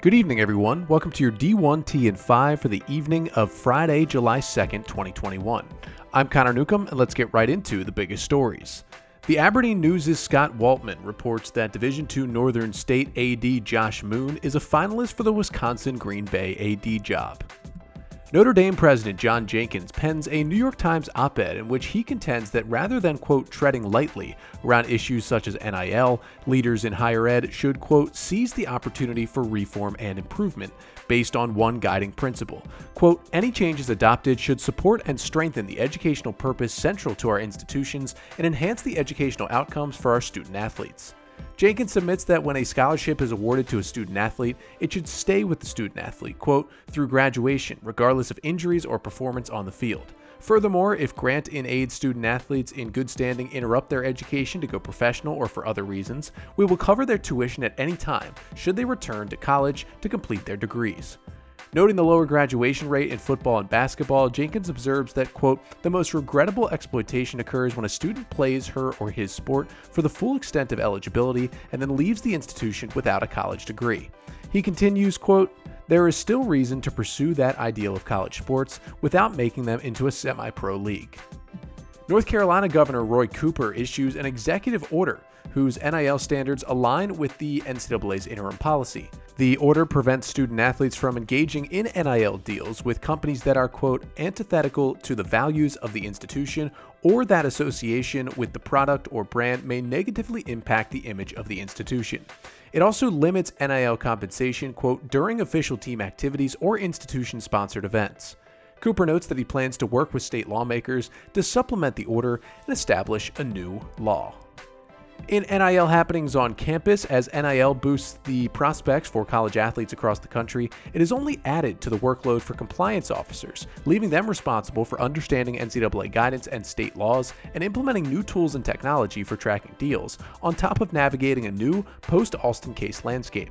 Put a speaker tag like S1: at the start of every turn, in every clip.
S1: Good evening, everyone. Welcome to your D1T and 5 for the evening of Friday, July 2nd, 2021. I'm Connor Newcomb, and let's get right into the biggest stories. The Aberdeen News' Scott Waltman reports that Division II Northern State AD Josh Moon is a finalist for the Wisconsin Green Bay AD job. Notre Dame President John Jenkins pens a New York Times op ed in which he contends that rather than, quote, treading lightly around issues such as NIL, leaders in higher ed should, quote, seize the opportunity for reform and improvement based on one guiding principle. Quote, any changes adopted should support and strengthen the educational purpose central to our institutions and enhance the educational outcomes for our student athletes. Jenkins submits that when a scholarship is awarded to a student athlete, it should stay with the student athlete, quote, through graduation, regardless of injuries or performance on the field. Furthermore, if grant in aid student athletes in good standing interrupt their education to go professional or for other reasons, we will cover their tuition at any time should they return to college to complete their degrees. Noting the lower graduation rate in football and basketball, Jenkins observes that, quote, the most regrettable exploitation occurs when a student plays her or his sport for the full extent of eligibility and then leaves the institution without a college degree. He continues, quote, there is still reason to pursue that ideal of college sports without making them into a semi pro league. North Carolina Governor Roy Cooper issues an executive order whose NIL standards align with the NCAA's interim policy. The order prevents student athletes from engaging in NIL deals with companies that are, quote, antithetical to the values of the institution or that association with the product or brand may negatively impact the image of the institution. It also limits NIL compensation, quote, during official team activities or institution sponsored events. Cooper notes that he plans to work with state lawmakers to supplement the order and establish a new law. In NIL happenings on campus, as NIL boosts the prospects for college athletes across the country, it is only added to the workload for compliance officers, leaving them responsible for understanding NCAA guidance and state laws and implementing new tools and technology for tracking deals, on top of navigating a new post Alston case landscape.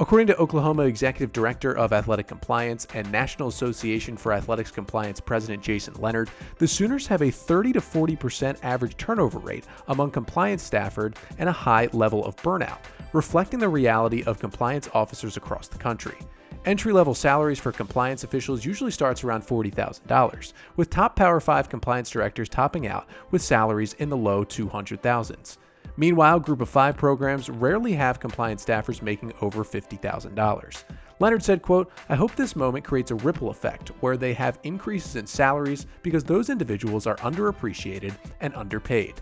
S1: According to Oklahoma Executive Director of Athletic Compliance and National Association for Athletics Compliance President Jason Leonard, the Sooners have a 30 to 40% average turnover rate among compliance staffers and a high level of burnout, reflecting the reality of compliance officers across the country. Entry level salaries for compliance officials usually starts around $40,000, with top Power 5 compliance directors topping out with salaries in the low 200,000s. Meanwhile, Group of Five programs rarely have compliance staffers making over $50,000. Leonard said, quote, I hope this moment creates a ripple effect where they have increases in salaries because those individuals are underappreciated and underpaid.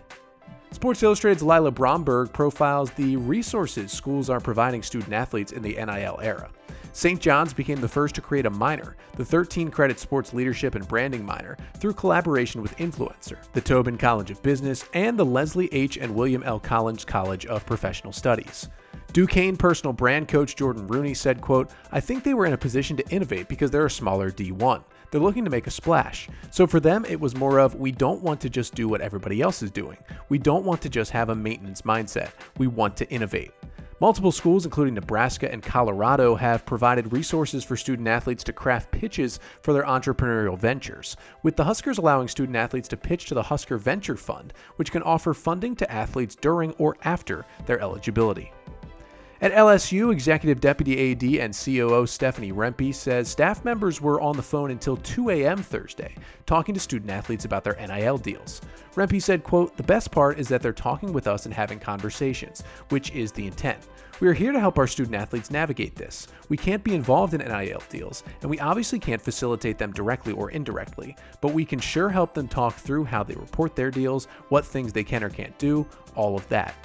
S1: Sports Illustrated's Lila Bromberg profiles the resources schools are providing student athletes in the NIL era. St. John's became the first to create a minor, the 13 credit sports leadership and branding minor, through collaboration with INFLCR, the Tobin College of Business, and the Leslie H. and William L. Collins College of Professional Studies. Duquesne personal brand coach Jordan Rooney said, quote, I think they were in a position to innovate because they're a smaller D1. They're looking to make a splash. So for them, it was more of we don't want to just do what everybody else is doing. We don't want to just have a maintenance mindset. We want to innovate. Multiple schools, including Nebraska and Colorado, have provided resources for student athletes to craft pitches for their entrepreneurial ventures, with the Huskers allowing student athletes to pitch to the Husker Venture Fund, which can offer funding to athletes during or after their eligibility. At LSU, Executive Deputy AD and COO Stephanie Rempe says staff members were on the phone until 2 a.m. Thursday, talking to student athletes about their NIL deals. Rempe said, quote, The best part is that they're talking with us and having conversations, which is the intent. We are here to help our student athletes navigate this. We can't be involved in NIL deals, and we obviously can't facilitate them directly or indirectly, but we can sure help them talk through how they report their deals, what things they can or can't do, all of that.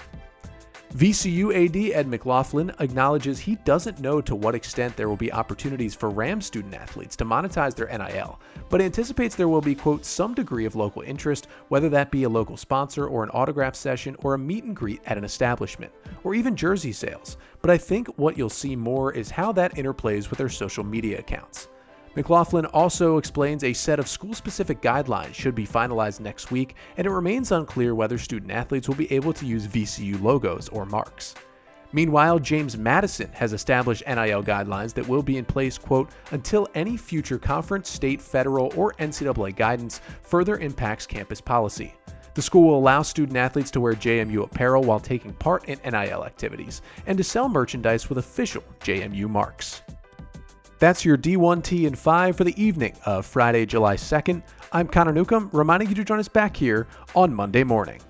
S1: VCU AD Ed McLaughlin acknowledges he doesn't know to what extent there will be opportunities for Ram student athletes to monetize their NIL, but anticipates there will be, quote, some degree of local interest, whether that be a local sponsor or an autograph session or a meet and greet at an establishment, or even jersey sales. But I think what you'll see more is how that interplays with their social media accounts. McLaughlin also explains a set of school specific guidelines should be finalized next week, and it remains unclear whether student athletes will be able to use VCU logos or marks. Meanwhile, James Madison has established NIL guidelines that will be in place, quote, until any future conference, state, federal, or NCAA guidance further impacts campus policy. The school will allow student athletes to wear JMU apparel while taking part in NIL activities and to sell merchandise with official JMU marks. That's your D1T and 5 for the evening of Friday, July 2nd. I'm Connor Newcomb, reminding you to join us back here on Monday morning.